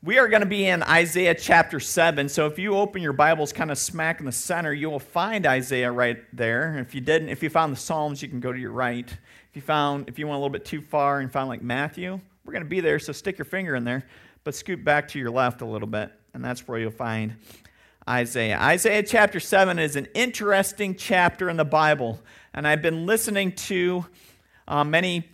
We are going to be in Isaiah chapter 7. So if you open your Bibles kind of smack in the center, you will find Isaiah right there. If you didn't, if you found the Psalms, you can go to your right. If you found if you went a little bit too far and found like Matthew, we're going to be there, so stick your finger in there, but scoot back to your left a little bit, and that's where you'll find Isaiah. Isaiah chapter 7 is an interesting chapter in the Bible, and I've been listening to uh, many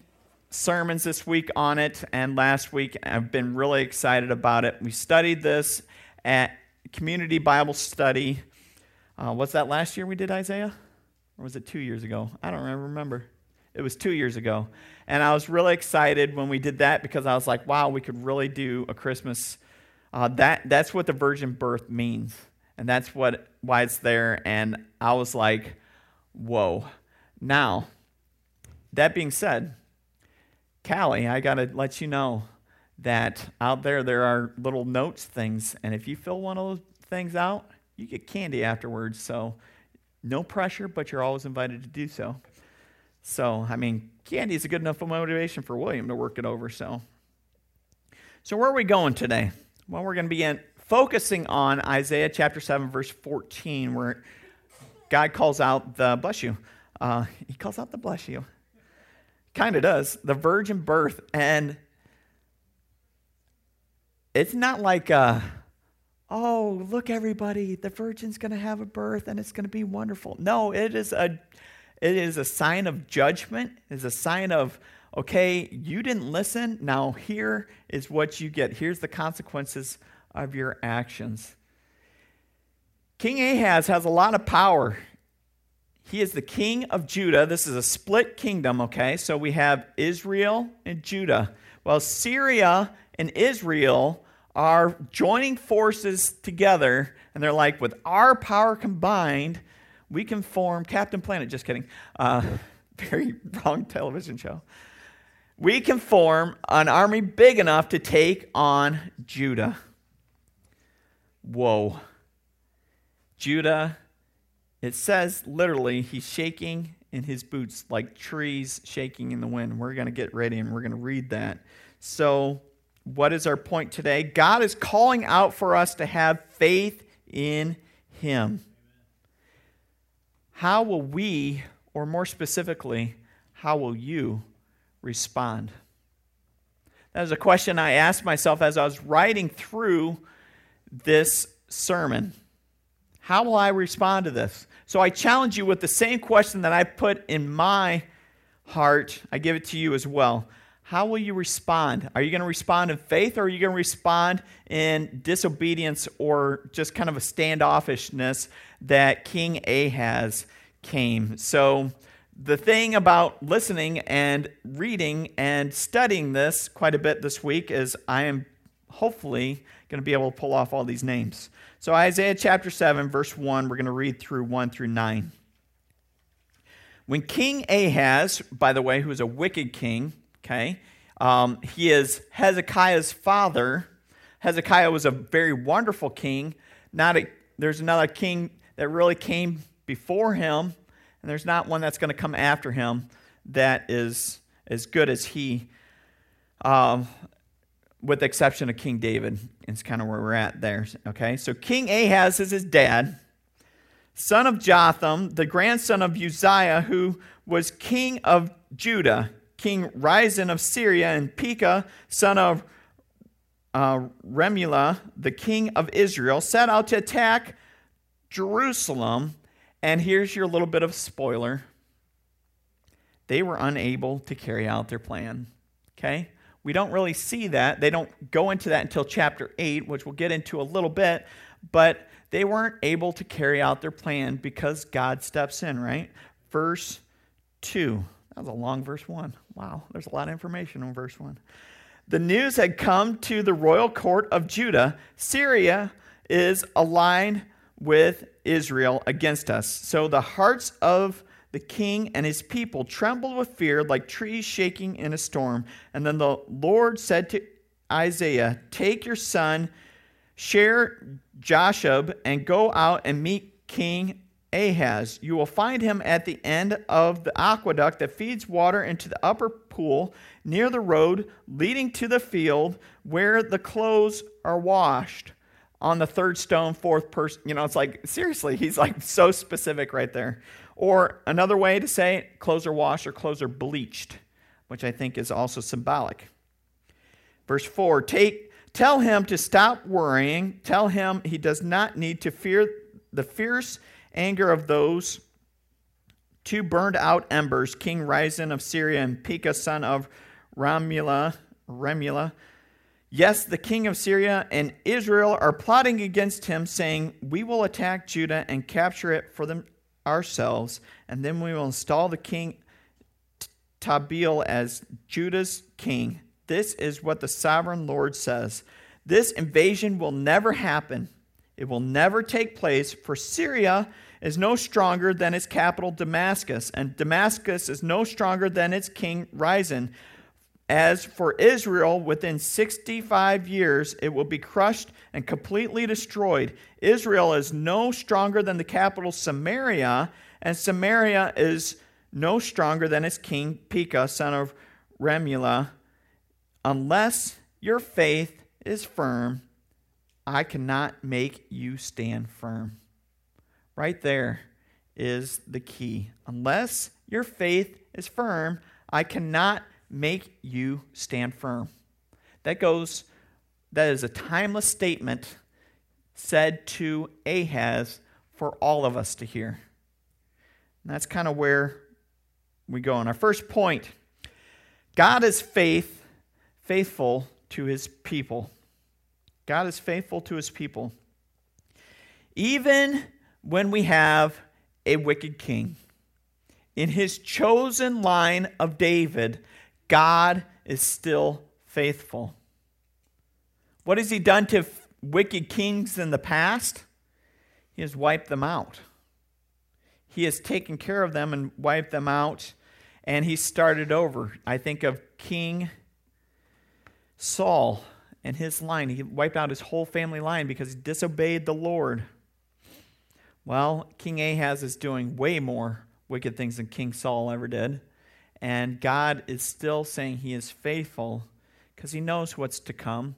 sermons this week on it and last week. I've been really excited about it. We studied this at Community Bible Study. Uh, was that last year we did Isaiah? Or was it two years ago? I don't remember. It was two years ago. And I was really excited when we did that because I was like, wow, we could really do a Christmas. Uh, that, that's what the virgin birth means. And that's what, why it's there. And I was like, whoa. Now, that being said, Callie, I got to let you know that out there there are little notes things, and if you fill one of those things out, you get candy afterwards. So, no pressure, but you're always invited to do so. So, I mean, candy is a good enough motivation for William to work it over. So, so where are we going today? Well, we're going to begin focusing on Isaiah chapter 7, verse 14, where God calls out the bless you. Uh, he calls out the bless you kind of does the virgin birth and it's not like uh, oh look everybody the virgin's going to have a birth and it's going to be wonderful. No it is a it is a sign of judgment. It is a sign of okay you didn't listen now here is what you get. Here's the consequences of your actions. King Ahaz has a lot of power he is the king of Judah. This is a split kingdom, okay? So we have Israel and Judah. Well, Syria and Israel are joining forces together, and they're like, with our power combined, we can form Captain Planet. Just kidding. Uh, very wrong television show. We can form an army big enough to take on Judah. Whoa. Judah it says literally, he's shaking in his boots like trees shaking in the wind. We're going to get ready and we're going to read that. So, what is our point today? God is calling out for us to have faith in him. How will we, or more specifically, how will you respond? That is a question I asked myself as I was writing through this sermon. How will I respond to this? So I challenge you with the same question that I put in my heart. I give it to you as well. How will you respond? Are you going to respond in faith or are you going to respond in disobedience or just kind of a standoffishness that King Ahaz came? So, the thing about listening and reading and studying this quite a bit this week is I am hopefully going to be able to pull off all these names. So, Isaiah chapter 7, verse 1, we're going to read through 1 through 9. When King Ahaz, by the way, who is a wicked king, okay, um, he is Hezekiah's father. Hezekiah was a very wonderful king. Not a, there's another king that really came before him, and there's not one that's going to come after him that is as good as he. Um, with the exception of King David. It's kind of where we're at there. Okay, so King Ahaz is his dad, son of Jotham, the grandson of Uzziah, who was king of Judah, King Rezin of Syria, and Pekah, son of uh, Remaliah, the king of Israel, set out to attack Jerusalem. And here's your little bit of spoiler they were unable to carry out their plan. Okay? We don't really see that. They don't go into that until chapter 8, which we'll get into a little bit, but they weren't able to carry out their plan because God steps in, right? Verse 2. That was a long verse 1. Wow, there's a lot of information on verse 1. The news had come to the royal court of Judah Syria is aligned with Israel against us. So the hearts of the king and his people trembled with fear like trees shaking in a storm. And then the Lord said to Isaiah, Take your son, Shear Jashub, and go out and meet King Ahaz. You will find him at the end of the aqueduct that feeds water into the upper pool near the road leading to the field where the clothes are washed. On the third stone, fourth person. You know, it's like, seriously, he's like so specific right there. Or another way to say it, clothes are washed or clothes are bleached, which I think is also symbolic. Verse 4 Take, Tell him to stop worrying. Tell him he does not need to fear the fierce anger of those two burned out embers, King Rezin of Syria and Pekah, son of Ramula, Remula. Yes, the king of Syria and Israel are plotting against him, saying, We will attack Judah and capture it for them ourselves, and then we will install the king Tabeel as Judah's king. This is what the sovereign Lord says. This invasion will never happen. It will never take place, for Syria is no stronger than its capital Damascus, and Damascus is no stronger than its king Rezin. As for Israel, within 65 years it will be crushed and completely destroyed. Israel is no stronger than the capital Samaria, and Samaria is no stronger than its king Pekah, son of Remula. Unless your faith is firm, I cannot make you stand firm. Right there is the key. Unless your faith is firm, I cannot make you stand firm. That goes, that is a timeless statement said to Ahaz for all of us to hear. And that's kind of where we go. In our first point, God is faith, faithful to his people. God is faithful to his people. Even when we have a wicked king, in his chosen line of David, God is still faithful. What has he done to wicked kings in the past? He has wiped them out. He has taken care of them and wiped them out, and he started over. I think of King Saul and his line. He wiped out his whole family line because he disobeyed the Lord. Well, King Ahaz is doing way more wicked things than King Saul ever did. And God is still saying he is faithful because he knows what's to come.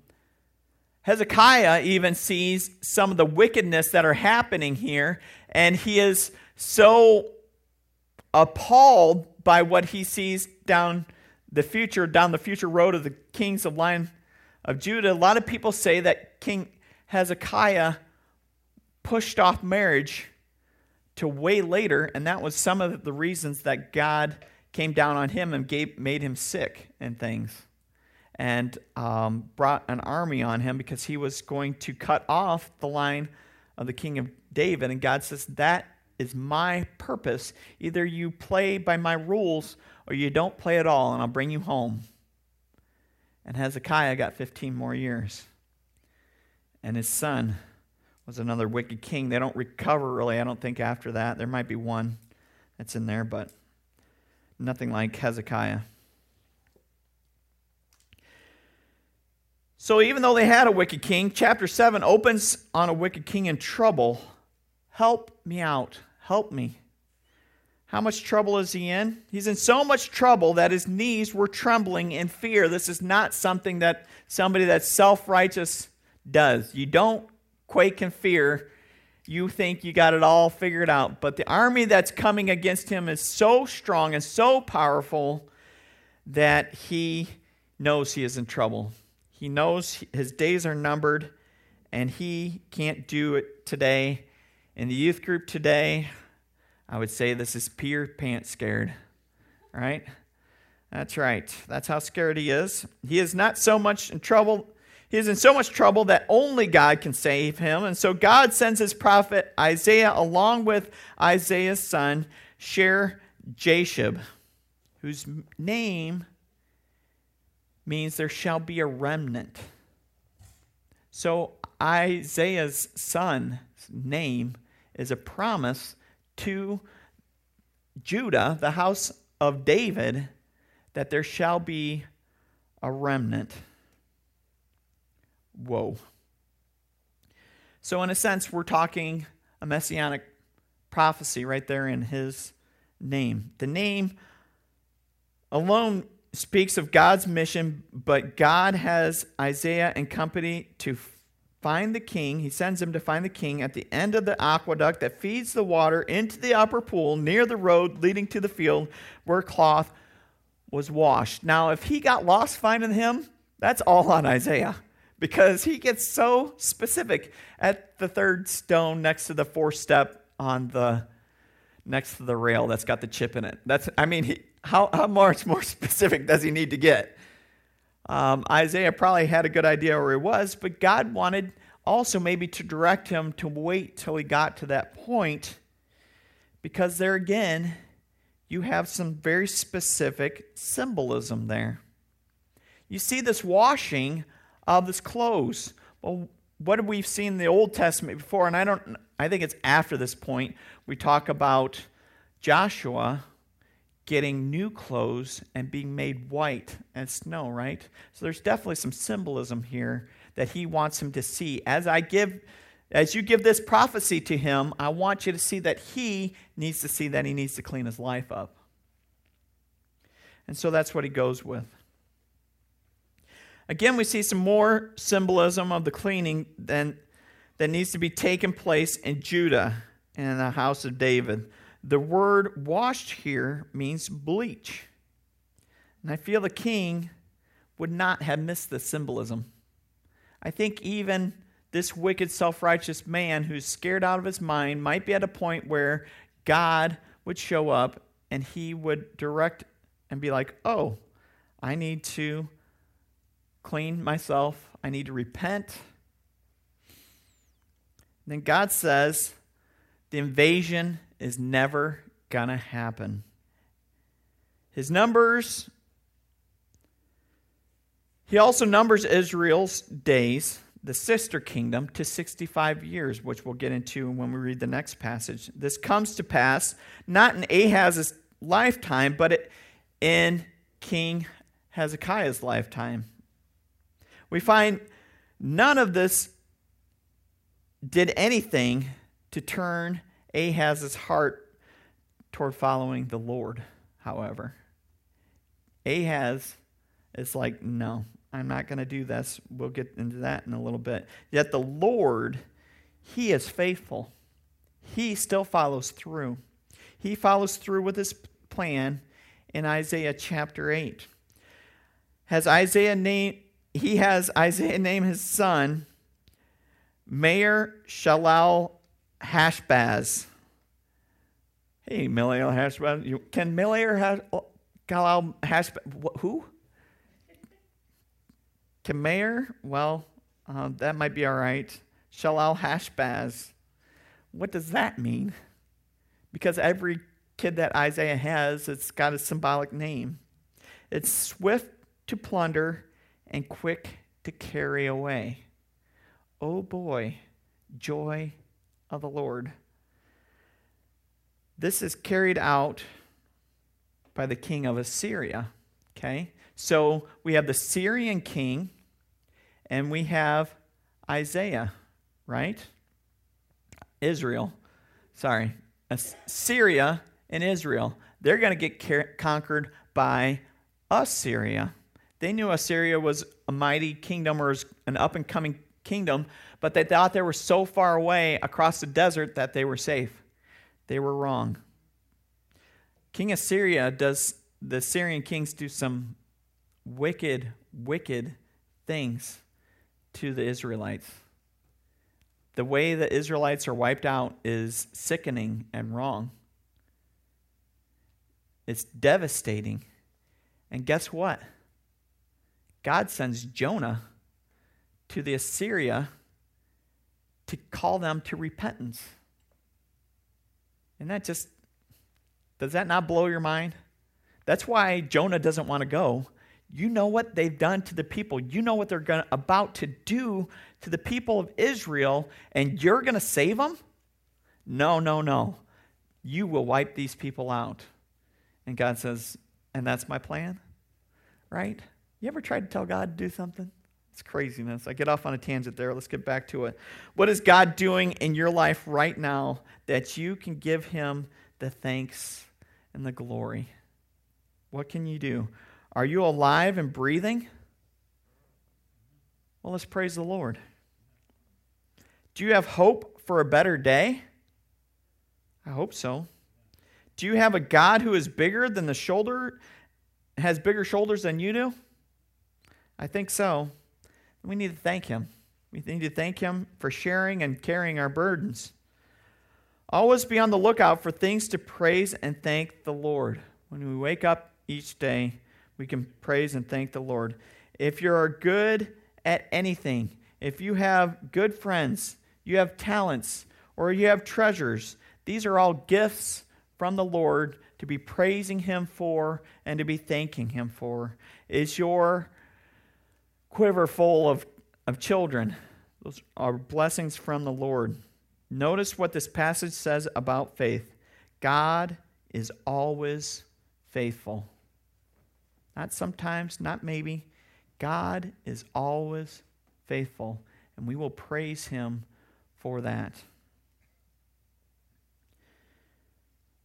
Hezekiah even sees some of the wickedness that are happening here, and he is so appalled by what he sees down the future, down the future road of the kings of line of Judah. A lot of people say that King Hezekiah pushed off marriage to way later, and that was some of the reasons that God came down on him and gave, made him sick and things, and um, brought an army on him because he was going to cut off the line of the king of David. And God says, That is my purpose. Either you play by my rules or you don't play at all, and I'll bring you home. And Hezekiah got 15 more years. And his son was another wicked king. They don't recover really, I don't think, after that. There might be one that's in there, but nothing like Hezekiah. So even though they had a wicked king, chapter 7 opens on a wicked king in trouble. Help me out. Help me. How much trouble is he in? He's in so much trouble that his knees were trembling in fear. This is not something that somebody that's self righteous does. You don't quake in fear. You think you got it all figured out. But the army that's coming against him is so strong and so powerful that he knows he is in trouble. He knows his days are numbered and he can't do it today. In the youth group today, I would say this is Peter Pants scared, right? That's right. That's how scared he is. He is not so much in trouble. Is in so much trouble that only God can save him. And so God sends his prophet Isaiah along with Isaiah's son, Shear Jashub, whose name means there shall be a remnant. So Isaiah's son's name is a promise to Judah, the house of David, that there shall be a remnant. Whoa. So, in a sense, we're talking a messianic prophecy right there in his name. The name alone speaks of God's mission, but God has Isaiah and company to find the king. He sends him to find the king at the end of the aqueduct that feeds the water into the upper pool near the road leading to the field where cloth was washed. Now, if he got lost finding him, that's all on Isaiah because he gets so specific at the third stone next to the fourth step on the next to the rail that's got the chip in it. That's I mean, he, how how much more specific does he need to get? Um, Isaiah probably had a good idea where he was, but God wanted also maybe to direct him to wait till he got to that point, because there again, you have some very specific symbolism there. You see this washing of this clothes. Well, what have we seen in the Old Testament before? And I don't I think it's after this point we talk about Joshua getting new clothes and being made white as snow, right? So there's definitely some symbolism here that he wants him to see. As I give as you give this prophecy to him, I want you to see that he needs to see that he needs to clean his life up. And so that's what he goes with. Again, we see some more symbolism of the cleaning than, that needs to be taken place in Judah and the house of David. The word washed here means bleach. And I feel the king would not have missed the symbolism. I think even this wicked, self righteous man who's scared out of his mind might be at a point where God would show up and he would direct and be like, oh, I need to clean myself. I need to repent. Then God says the invasion is never going to happen. His numbers, he also numbers Israel's days, the sister kingdom, to 65 years, which we'll get into when we read the next passage. This comes to pass not in Ahaz's lifetime, but in King Hezekiah's lifetime. We find none of this did anything to turn Ahaz's heart toward following the Lord, however. Ahaz is like, no, I'm not going to do this. We'll get into that in a little bit. Yet the Lord, He is faithful. He still follows through. He follows through with His plan in Isaiah chapter 8. Has Isaiah named he has Isaiah name his son Mayor Shalal Hashbaz. Hey, Miliel Hashbaz. Can Maher Shalal Hashbaz. Who? Can Mayor? Well, uh, that might be all right. Shalal Hashbaz. What does that mean? Because every kid that Isaiah has, it's got a symbolic name. It's swift to plunder and quick to carry away. Oh boy, joy of the Lord. This is carried out by the king of Assyria. Okay? So we have the Syrian king and we have Isaiah, right? Israel. Sorry. Assyria and Israel. They're going to get conquered by Assyria. They knew Assyria was a mighty kingdom or an up and coming kingdom, but they thought they were so far away across the desert that they were safe. They were wrong. King Assyria does, the Syrian kings do some wicked, wicked things to the Israelites. The way the Israelites are wiped out is sickening and wrong. It's devastating. And guess what? God sends Jonah to the Assyria to call them to repentance. And that just, does that not blow your mind? That's why Jonah doesn't want to go. You know what they've done to the people. You know what they're gonna, about to do to the people of Israel, and you're going to save them? No, no, no. You will wipe these people out. And God says, and that's my plan, right? You ever tried to tell God to do something? It's craziness. I get off on a tangent there. Let's get back to it. What is God doing in your life right now that you can give Him the thanks and the glory? What can you do? Are you alive and breathing? Well, let's praise the Lord. Do you have hope for a better day? I hope so. Do you have a God who is bigger than the shoulder, has bigger shoulders than you do? I think so. We need to thank Him. We need to thank Him for sharing and carrying our burdens. Always be on the lookout for things to praise and thank the Lord. When we wake up each day, we can praise and thank the Lord. If you're good at anything, if you have good friends, you have talents, or you have treasures, these are all gifts from the Lord to be praising Him for and to be thanking Him for. Is your quiver full of, of children? Those are blessings from the Lord. Notice what this passage says about faith God is always faithful. Not sometimes, not maybe. God is always faithful, and we will praise Him for that.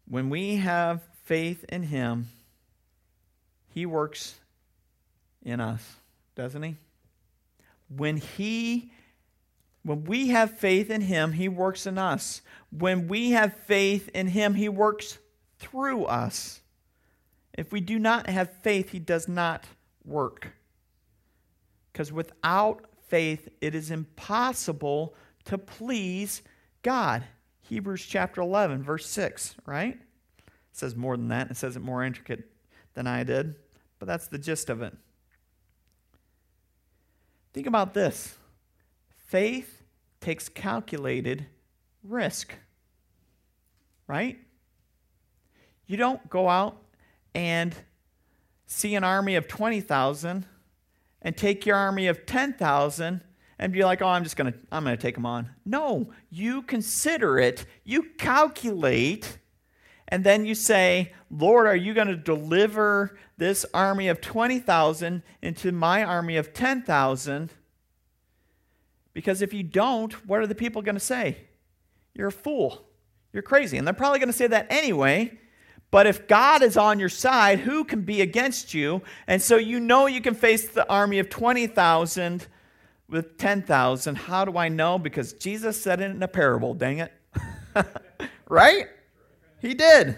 When we have faith in Him, He works in us, doesn't He? When He when we have faith in Him, He works in us. When we have faith in Him, He works through us. If we do not have faith, He does not work. Because without faith, it is impossible to please God. Hebrews chapter 11, verse 6, right? It says more than that. It says it more intricate than I did, but that's the gist of it. Think about this faith takes calculated risk, right? You don't go out and see an army of 20,000 and take your army of 10,000 and be like, "Oh, I'm just going to I'm going to take them on." No, you consider it, you calculate, and then you say, "Lord, are you going to deliver this army of 20,000 into my army of 10,000?" Because if you don't, what are the people going to say? You're a fool. You're crazy. And they're probably going to say that anyway but if God is on your side, who can be against you? And so you know you can face the army of 20,000 with 10,000. How do I know? Because Jesus said it in a parable, dang it. right? He did.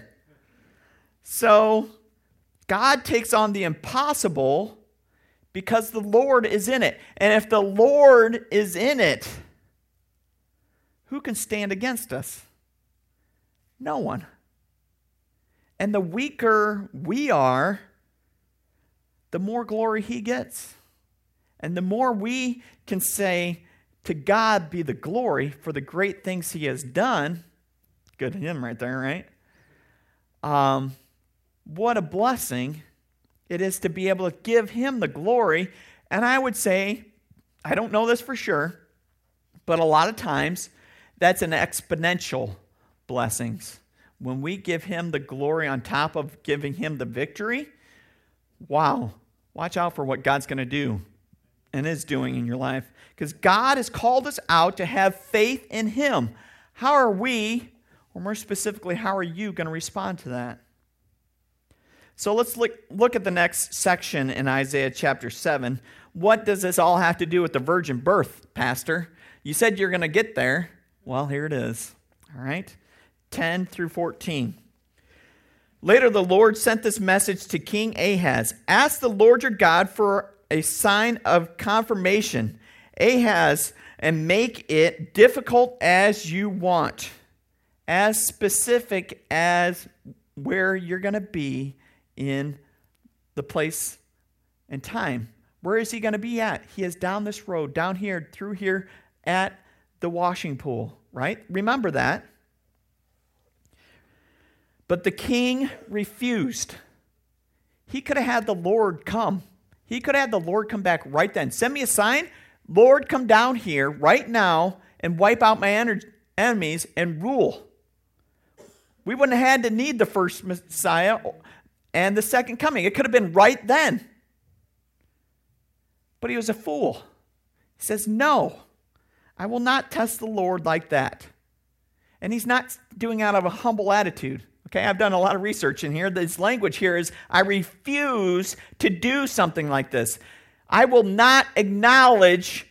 So God takes on the impossible because the Lord is in it. And if the Lord is in it, who can stand against us? No one. And the weaker we are, the more glory he gets. And the more we can say, to God be the glory for the great things he has done. Good him right there, right? Um, what a blessing it is to be able to give him the glory. And I would say, I don't know this for sure, but a lot of times that's an exponential blessings when we give him the glory on top of giving him the victory, wow, watch out for what God's going to do and is doing in your life. Because God has called us out to have faith in him. How are we, or more specifically, how are you going to respond to that? So let's look, look at the next section in Isaiah chapter 7. What does this all have to do with the virgin birth, Pastor? You said you're going to get there. Well, here it is. All right. 10 through 14. Later, the Lord sent this message to King Ahaz Ask the Lord your God for a sign of confirmation, Ahaz, and make it difficult as you want, as specific as where you're going to be in the place and time. Where is he going to be at? He is down this road, down here, through here at the washing pool, right? Remember that. But the king refused. He could have had the Lord come. He could have had the Lord come back right then. Send me a sign. Lord, come down here right now and wipe out my enemies and rule. We wouldn't have had to need the first Messiah and the second coming. It could have been right then. But he was a fool. He says, No, I will not test the Lord like that. And he's not doing out of a humble attitude. Okay, I've done a lot of research in here. This language here is I refuse to do something like this. I will not acknowledge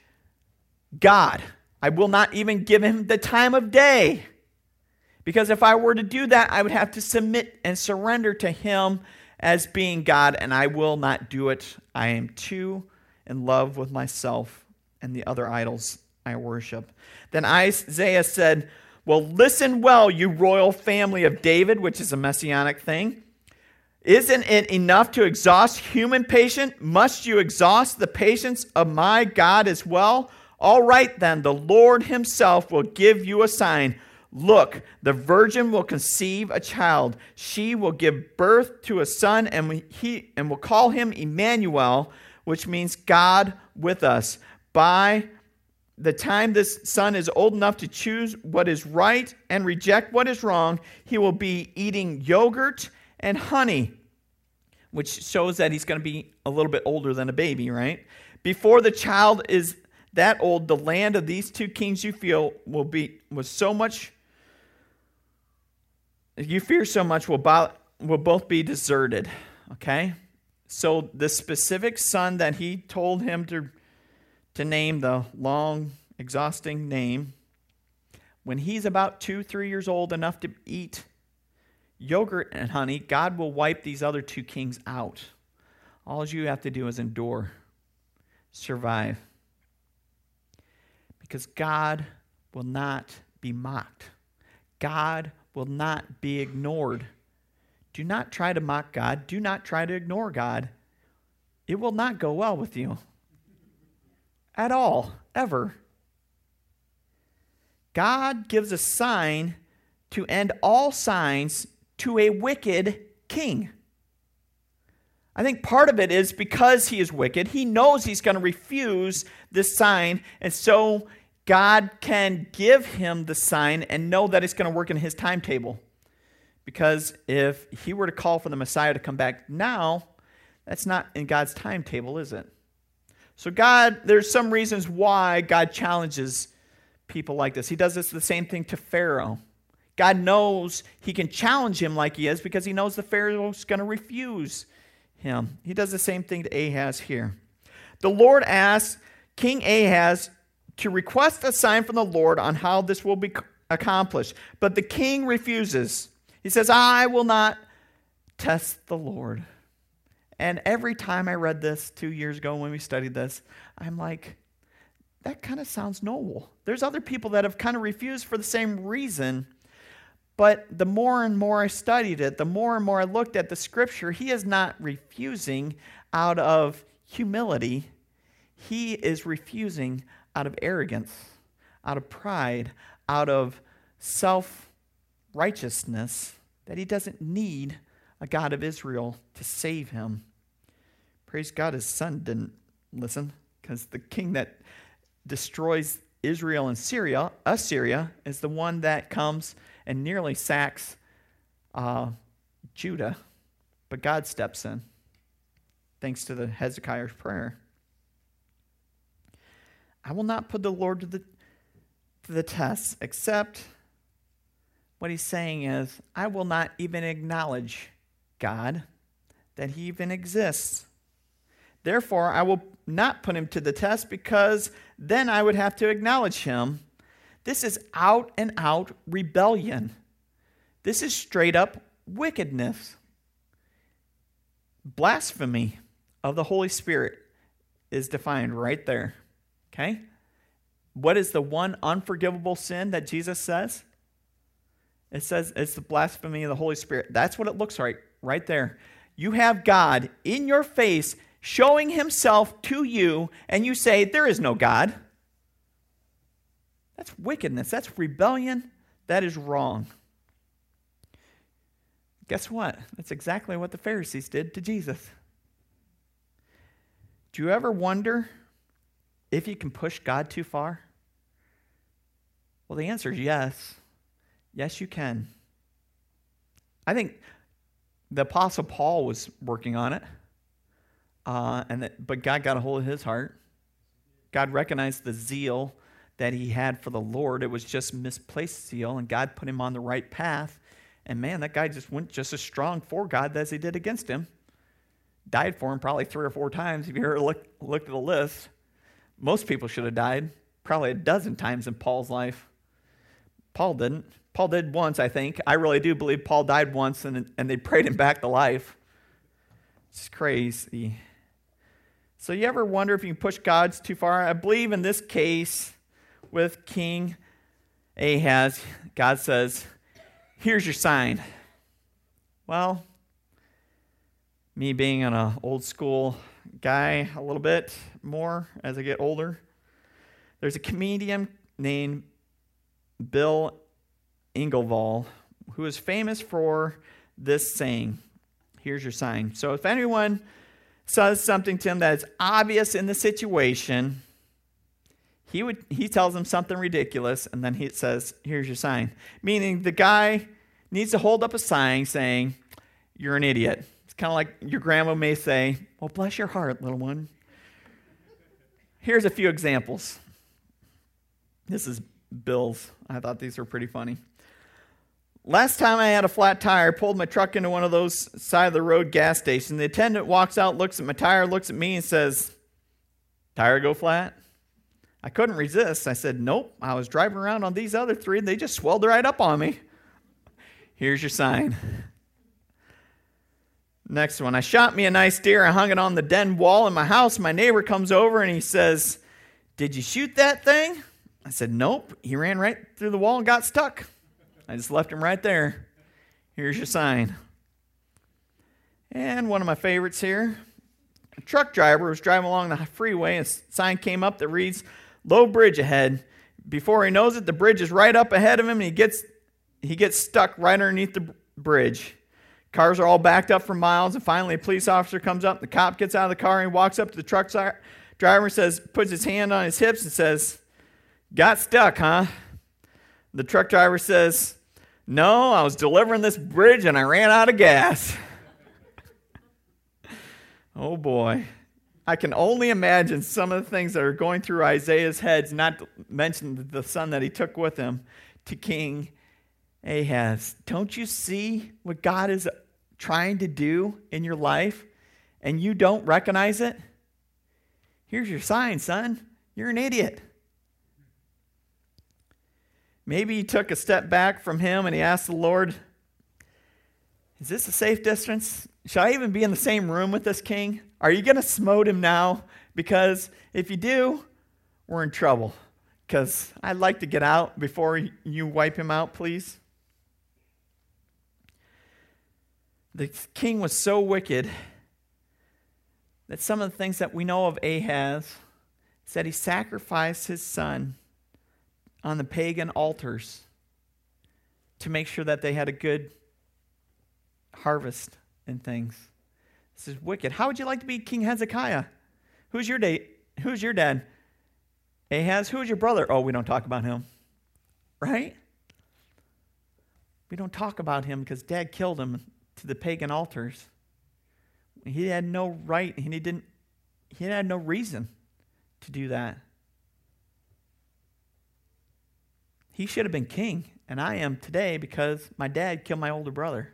God. I will not even give him the time of day. Because if I were to do that, I would have to submit and surrender to him as being God, and I will not do it. I am too in love with myself and the other idols I worship. Then Isaiah said, Well, listen well, you royal family of David, which is a messianic thing. Isn't it enough to exhaust human patience? Must you exhaust the patience of my God as well? All right, then, the Lord himself will give you a sign. Look, the virgin will conceive a child. She will give birth to a son, and, he, and will call him Emmanuel, which means God with us. By the time this son is old enough to choose what is right and reject what is wrong, he will be eating yogurt and honey, which shows that he's going to be a little bit older than a baby, right? Before the child is that old, the land of these two kings you feel will be was so much you fear so much will, bo- will both be deserted. Okay? So the specific son that he told him to, to name, the long, exhausting name, when he's about two, three years old enough to eat yogurt and honey, God will wipe these other two kings out. All you have to do is endure, survive. Because God will not be mocked. God will not be ignored. Do not try to mock God. Do not try to ignore God. It will not go well with you at all, ever. God gives a sign to end all signs to a wicked king. I think part of it is because he is wicked, he knows he's going to refuse this sign, and so God can give him the sign and know that it's going to work in his timetable. Because if he were to call for the Messiah to come back now, that's not in God's timetable, is it? So, God, there's some reasons why God challenges people like this. He does this the same thing to Pharaoh. God knows he can challenge him like he is because he knows the Pharaoh's going to refuse him. He does the same thing to Ahaz here. The Lord asks King Ahaz to request a sign from the Lord on how this will be accomplished. But the king refuses. He says, I will not test the Lord. And every time I read this two years ago when we studied this, I'm like, that kind of sounds noble. There's other people that have kind of refused for the same reason. But the more and more I studied it, the more and more I looked at the scripture, he is not refusing out of humility. He is refusing out of arrogance, out of pride, out of self righteousness, that he doesn't need a God of Israel to save him. Praise God, his son didn't listen, because the king that destroys Israel and Syria, Assyria, is the one that comes and nearly sacks uh, Judah. But God steps in, thanks to the Hezekiah's prayer. I will not put the Lord to the, to the test, except what he's saying is, I will not even acknowledge God that he even exists. Therefore, I will not put him to the test because then I would have to acknowledge him. This is out and out rebellion. This is straight up wickedness. Blasphemy of the Holy Spirit is defined right there. Okay? What is the one unforgivable sin that Jesus says? It says it's the blasphemy of the Holy Spirit. That's what it looks like right there. You have God in your face showing himself to you, and you say, There is no God. That's wickedness. That's rebellion. That is wrong. Guess what? That's exactly what the Pharisees did to Jesus. Do you ever wonder if you can push God too far? Well, the answer is yes. Yes, you can. I think the Apostle Paul was working on it, uh, and that, but God got a hold of his heart. God recognized the zeal that he had for the Lord. It was just misplaced zeal, and God put him on the right path. And man, that guy just went just as strong for God as he did against him. Died for him probably three or four times if you ever look, looked at the list. Most people should have died. probably a dozen times in Paul's life. Paul didn't. Paul did once, I think. I really do believe Paul died once and, and they prayed him back to life. It's crazy. So, you ever wonder if you push God's too far? I believe in this case with King Ahaz, God says, Here's your sign. Well, me being an uh, old school guy a little bit more as I get older, there's a comedian named Bill Engvall who is famous for this saying. Here's your sign. So if anyone says something to him that is obvious in the situation, he would he tells him something ridiculous and then he says here's your sign. Meaning the guy needs to hold up a sign saying you're an idiot it's kind of like your grandma may say well bless your heart little one here's a few examples this is bill's i thought these were pretty funny last time i had a flat tire I pulled my truck into one of those side of the road gas stations the attendant walks out looks at my tire looks at me and says tire go flat I couldn't resist. I said, Nope. I was driving around on these other three, and they just swelled right up on me. Here's your sign. Next one. I shot me a nice deer. I hung it on the den wall in my house. My neighbor comes over and he says, Did you shoot that thing? I said, Nope. He ran right through the wall and got stuck. I just left him right there. Here's your sign. And one of my favorites here. A truck driver was driving along the freeway, and a sign came up that reads, low bridge ahead. Before he knows it, the bridge is right up ahead of him, and he gets he gets stuck right underneath the bridge. Cars are all backed up for miles, and finally a police officer comes up. The cop gets out of the car and walks up to the truck driver and says, puts his hand on his hips and says, "Got stuck, huh?" The truck driver says, "No, I was delivering this bridge and I ran out of gas." oh boy. I can only imagine some of the things that are going through Isaiah's heads, not to mention the son that he took with him to King Ahaz. Don't you see what God is trying to do in your life and you don't recognize it? Here's your sign, son. You're an idiot. Maybe he took a step back from him and he asked the Lord, Is this a safe distance? Should I even be in the same room with this king? Are you going to smote him now? Because if you do, we're in trouble. Because I'd like to get out before you wipe him out, please. The king was so wicked that some of the things that we know of Ahaz said he sacrificed his son on the pagan altars to make sure that they had a good harvest and things. This is wicked. How would you like to be King Hezekiah? Who's your date? Who's your dad? Ahaz. Who is your brother? Oh, we don't talk about him. Right? We don't talk about him because dad killed him to the pagan altars. He had no right, and he didn't he had no reason to do that. He should have been king, and I am today because my dad killed my older brother.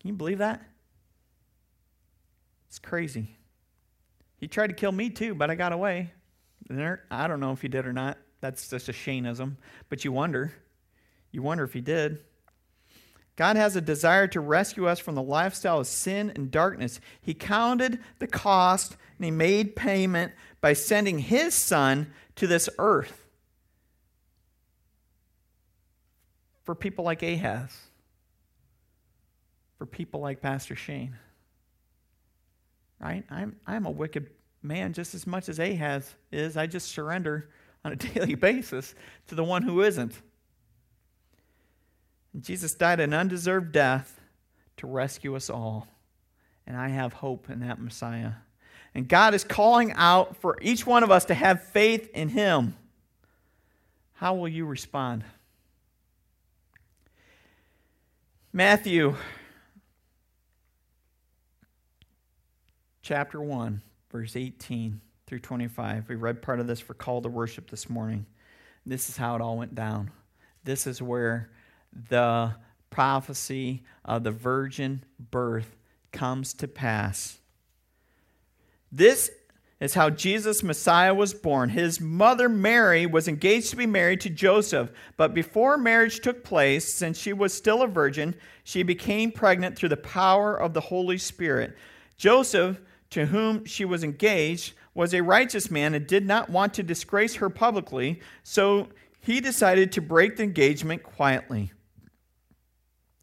Can you believe that? It's crazy. He tried to kill me too, but I got away. I don't know if he did or not. That's just a Shaneism. But you wonder. You wonder if he did. God has a desire to rescue us from the lifestyle of sin and darkness. He counted the cost and he made payment by sending his son to this earth for people like Ahaz, for people like Pastor Shane right? I'm, I'm a wicked man just as much as Ahaz is. I just surrender on a daily basis to the one who isn't. Jesus died an undeserved death to rescue us all. And I have hope in that Messiah. And God is calling out for each one of us to have faith in Him. How will you respond? Matthew chapter 1, verse 18 through 25. We read part of this for call to worship this morning. This is how it all went down. This is where the prophecy of the virgin birth comes to pass. This is how Jesus Messiah was born. His mother Mary was engaged to be married to Joseph, but before marriage took place, since she was still a virgin, she became pregnant through the power of the Holy Spirit. Joseph, to whom she was engaged, was a righteous man and did not want to disgrace her publicly, so he decided to break the engagement quietly.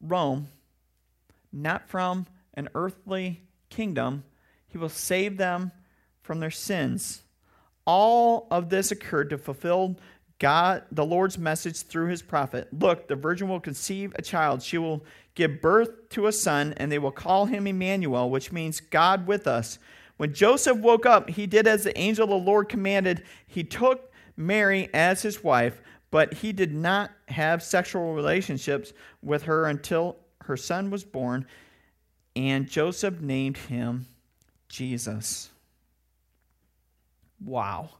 Rome, not from an earthly kingdom. He will save them from their sins. All of this occurred to fulfill God, the Lord's message through his prophet. Look, the virgin will conceive a child. She will give birth to a son, and they will call him Emmanuel, which means God with us. When Joseph woke up, he did as the angel of the Lord commanded. He took Mary as his wife, but he did not have sexual relationships with her until her son was born, and Joseph named him Jesus. Wow.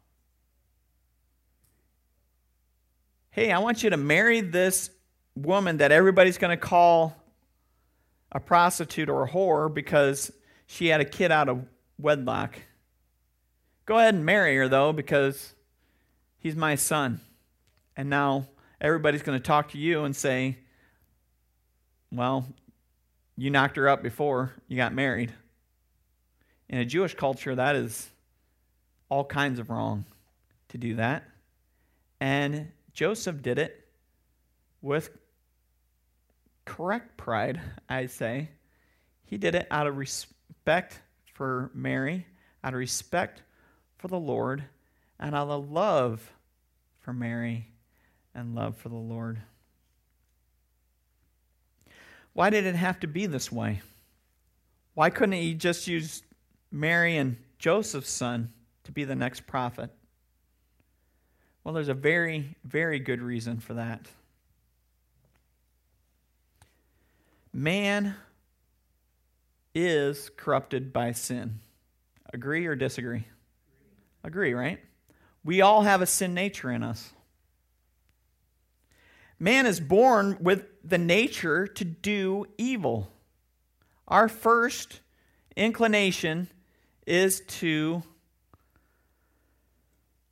Hey, I want you to marry this woman that everybody's going to call a prostitute or a whore because she had a kid out of wedlock. Go ahead and marry her, though, because he's my son. And now everybody's going to talk to you and say, well, you knocked her up before you got married. In a Jewish culture, that is all kinds of wrong to do that. And Joseph did it with correct pride, I'd say. He did it out of respect for Mary, out of respect for the Lord, and out of love for Mary and love for the Lord. Why did it have to be this way? Why couldn't he just use Mary and Joseph's son to be the next prophet? Well, there's a very, very good reason for that. Man is corrupted by sin. Agree or disagree? Agree, right? We all have a sin nature in us. Man is born with the nature to do evil. Our first inclination is to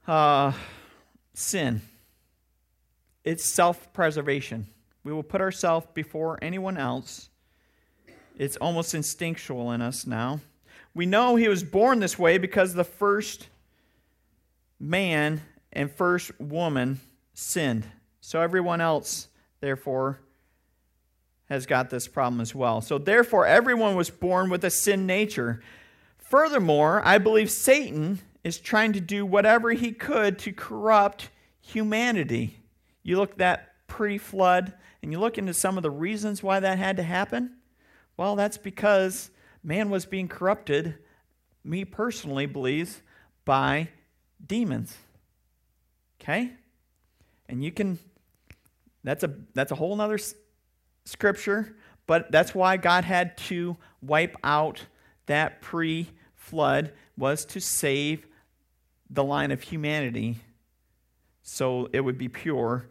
uh, sin. It's self preservation. We will put ourselves before anyone else. It's almost instinctual in us now. We know he was born this way because the first man and first woman sinned. So everyone else, therefore, has got this problem as well. So, therefore, everyone was born with a sin nature. Furthermore, I believe Satan is trying to do whatever he could to corrupt humanity. You look at that pre flood and you look into some of the reasons why that had to happen. Well, that's because man was being corrupted, me personally believes, by demons. Okay? And you can that's a that's a whole other scripture, but that's why God had to wipe out that pre-flood was to save the line of humanity so it would be pure.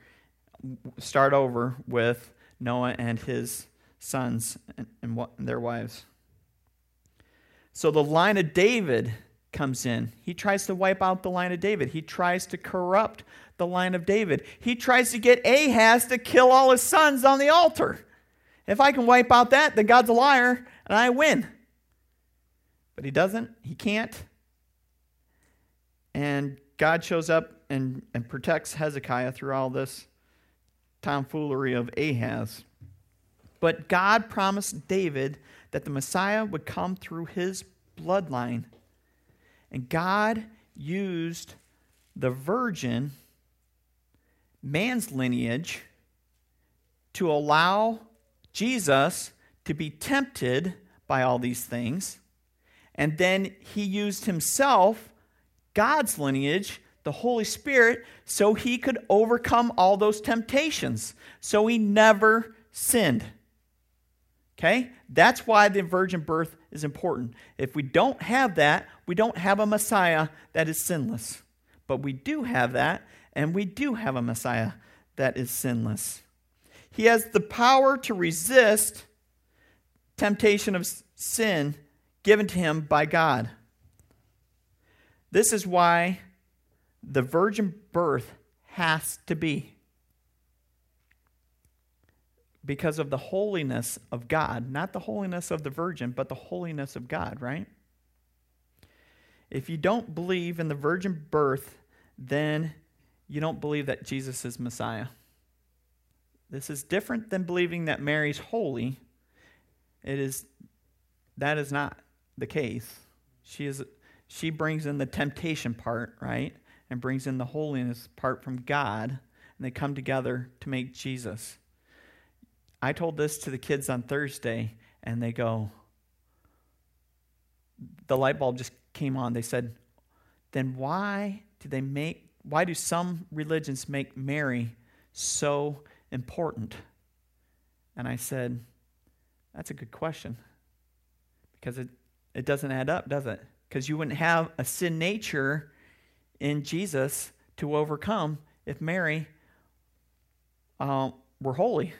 Start over with Noah and his sons and, and, and their wives. So the line of David comes in. He tries to wipe out the line of David. He tries to corrupt the line of David. He tries to get Ahaz to kill all his sons on the altar. If I can wipe out that, then God's a liar and I win. But he doesn't. He can't. And God shows up and, and protects Hezekiah through all this tomfoolery of Ahaz. But God promised David that the Messiah would come through his bloodline. And God used the virgin, man's lineage, to allow Jesus to be tempted by all these things. And then he used himself God's lineage, the Holy Spirit, so he could overcome all those temptations. So he never sinned. Okay? That's why the virgin birth is important. If we don't have that, we don't have a Messiah that is sinless. But we do have that, and we do have a Messiah that is sinless. He has the power to resist temptation of sin given to him by God. This is why the virgin birth has to be because of the holiness of God, not the holiness of the virgin, but the holiness of God, right? If you don't believe in the virgin birth, then you don't believe that Jesus is Messiah. This is different than believing that Mary's holy. It is that is not the case. She is she brings in the temptation part, right? And brings in the holiness part from God, and they come together to make Jesus. I told this to the kids on Thursday, and they go, the light bulb just came on. They said, then why do they make, why do some religions make Mary so important? And I said, that's a good question. Because it, it doesn't add up, does it? Because you wouldn't have a sin nature in Jesus to overcome if Mary uh, were holy.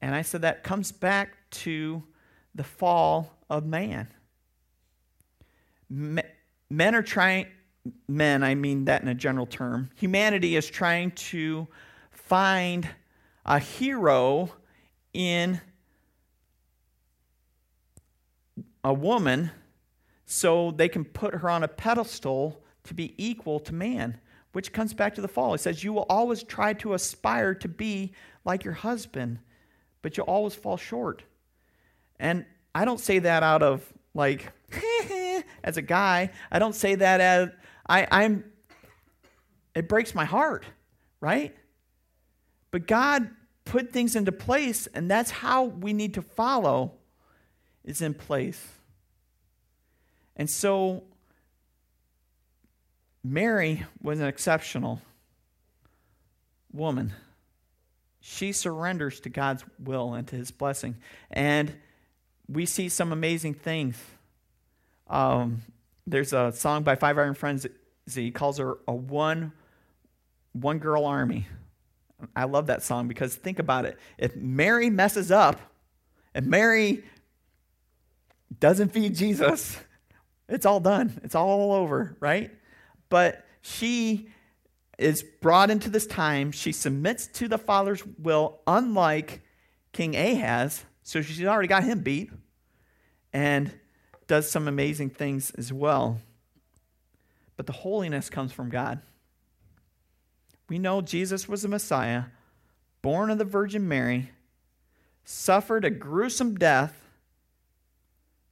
And I said that comes back to the fall of man. Men are trying, men, I mean that in a general term, humanity is trying to find a hero in a woman so they can put her on a pedestal to be equal to man, which comes back to the fall. It says, You will always try to aspire to be like your husband but you always fall short. And I don't say that out of like, as a guy. I don't say that as I, I'm, it breaks my heart, right? But God put things into place, and that's how we need to follow is in place. And so Mary was an exceptional woman she surrenders to God's will and to his blessing. And we see some amazing things. Um, there's a song by Five Iron Frenzy. He calls her a one, one girl army. I love that song because think about it. If Mary messes up, if Mary doesn't feed Jesus, it's all done. It's all over, right? But she is brought into this time. She submits to the Father's will, unlike King Ahaz. So she's already got him beat and does some amazing things as well. But the holiness comes from God. We know Jesus was the Messiah, born of the Virgin Mary, suffered a gruesome death,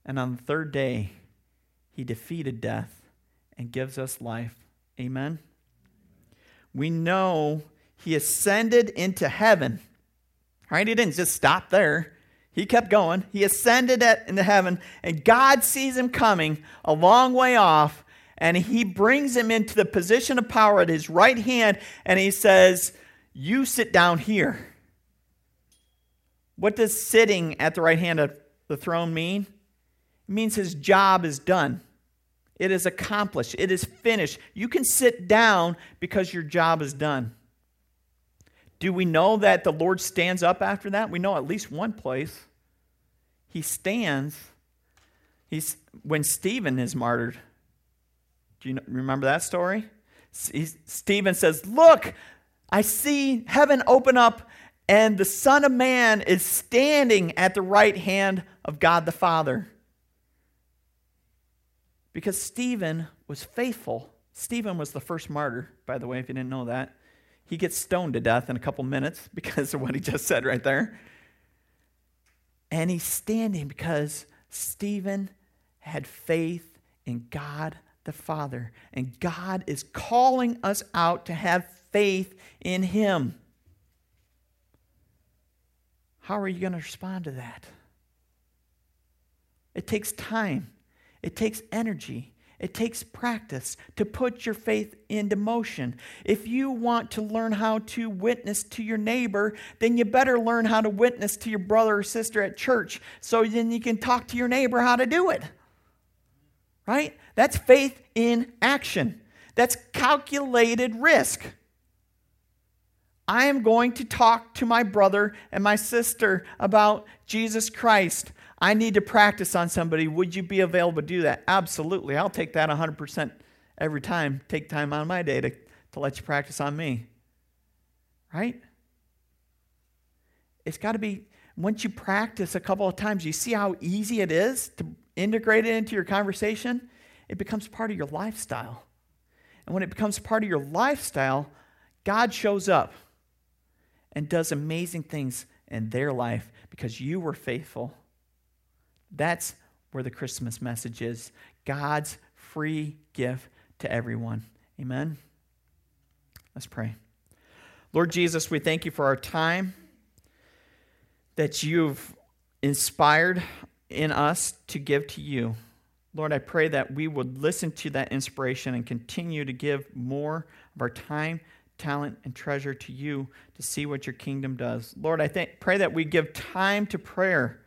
and on the third day, he defeated death and gives us life. Amen we know he ascended into heaven. Right? He didn't just stop there. He kept going. He ascended into heaven, and God sees him coming a long way off, and he brings him into the position of power at his right hand, and he says, You sit down here. What does sitting at the right hand of the throne mean? It means his job is done. It is accomplished. It is finished. You can sit down because your job is done. Do we know that the Lord stands up after that? We know at least one place. He stands. He's when Stephen is martyred. Do you remember that story? Stephen says, "Look, I see heaven open up and the Son of Man is standing at the right hand of God the Father." Because Stephen was faithful. Stephen was the first martyr, by the way, if you didn't know that. He gets stoned to death in a couple minutes because of what he just said right there. And he's standing because Stephen had faith in God the Father. And God is calling us out to have faith in Him. How are you going to respond to that? It takes time. It takes energy. It takes practice to put your faith into motion. If you want to learn how to witness to your neighbor, then you better learn how to witness to your brother or sister at church so then you can talk to your neighbor how to do it. Right? That's faith in action. That's calculated risk. I am going to talk to my brother and my sister about Jesus Christ. I need to practice on somebody. Would you be available to do that? Absolutely. I'll take that 100% every time. Take time on my day to, to let you practice on me. Right? It's got to be, once you practice a couple of times, you see how easy it is to integrate it into your conversation? It becomes part of your lifestyle. And when it becomes part of your lifestyle, God shows up and does amazing things in their life because you were faithful. That's where the Christmas message is God's free gift to everyone. Amen. Let's pray. Lord Jesus, we thank you for our time that you've inspired in us to give to you. Lord, I pray that we would listen to that inspiration and continue to give more of our time talent, and treasure to you to see what your kingdom does. Lord, I think, pray that we give time to prayer.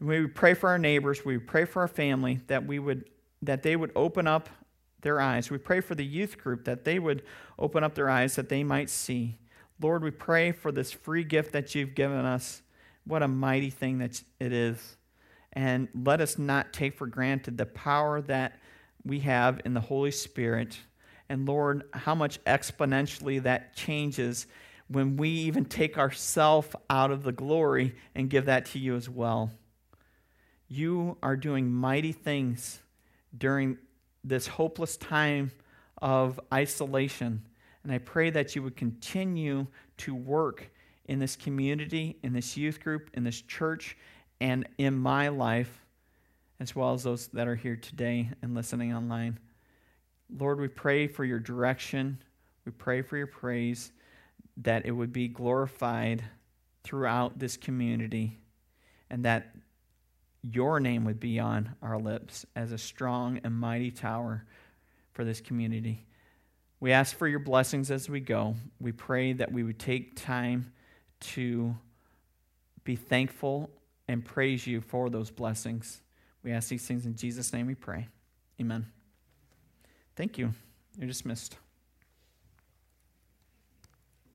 We pray for our neighbors, we pray for our family, that we would that they would open up their eyes. We pray for the youth group that they would open up their eyes that they might see. Lord, we pray for this free gift that you've given us. What a mighty thing that it is. And let us not take for granted the power that we have in the Holy Spirit and Lord, how much exponentially that changes when we even take ourself out of the glory and give that to you as well. You are doing mighty things during this hopeless time of isolation. And I pray that you would continue to work in this community, in this youth group, in this church, and in my life, as well as those that are here today and listening online. Lord, we pray for your direction. We pray for your praise, that it would be glorified throughout this community, and that your name would be on our lips as a strong and mighty tower for this community. We ask for your blessings as we go. We pray that we would take time to be thankful and praise you for those blessings. We ask these things in Jesus' name we pray. Amen. Thank you. You're dismissed.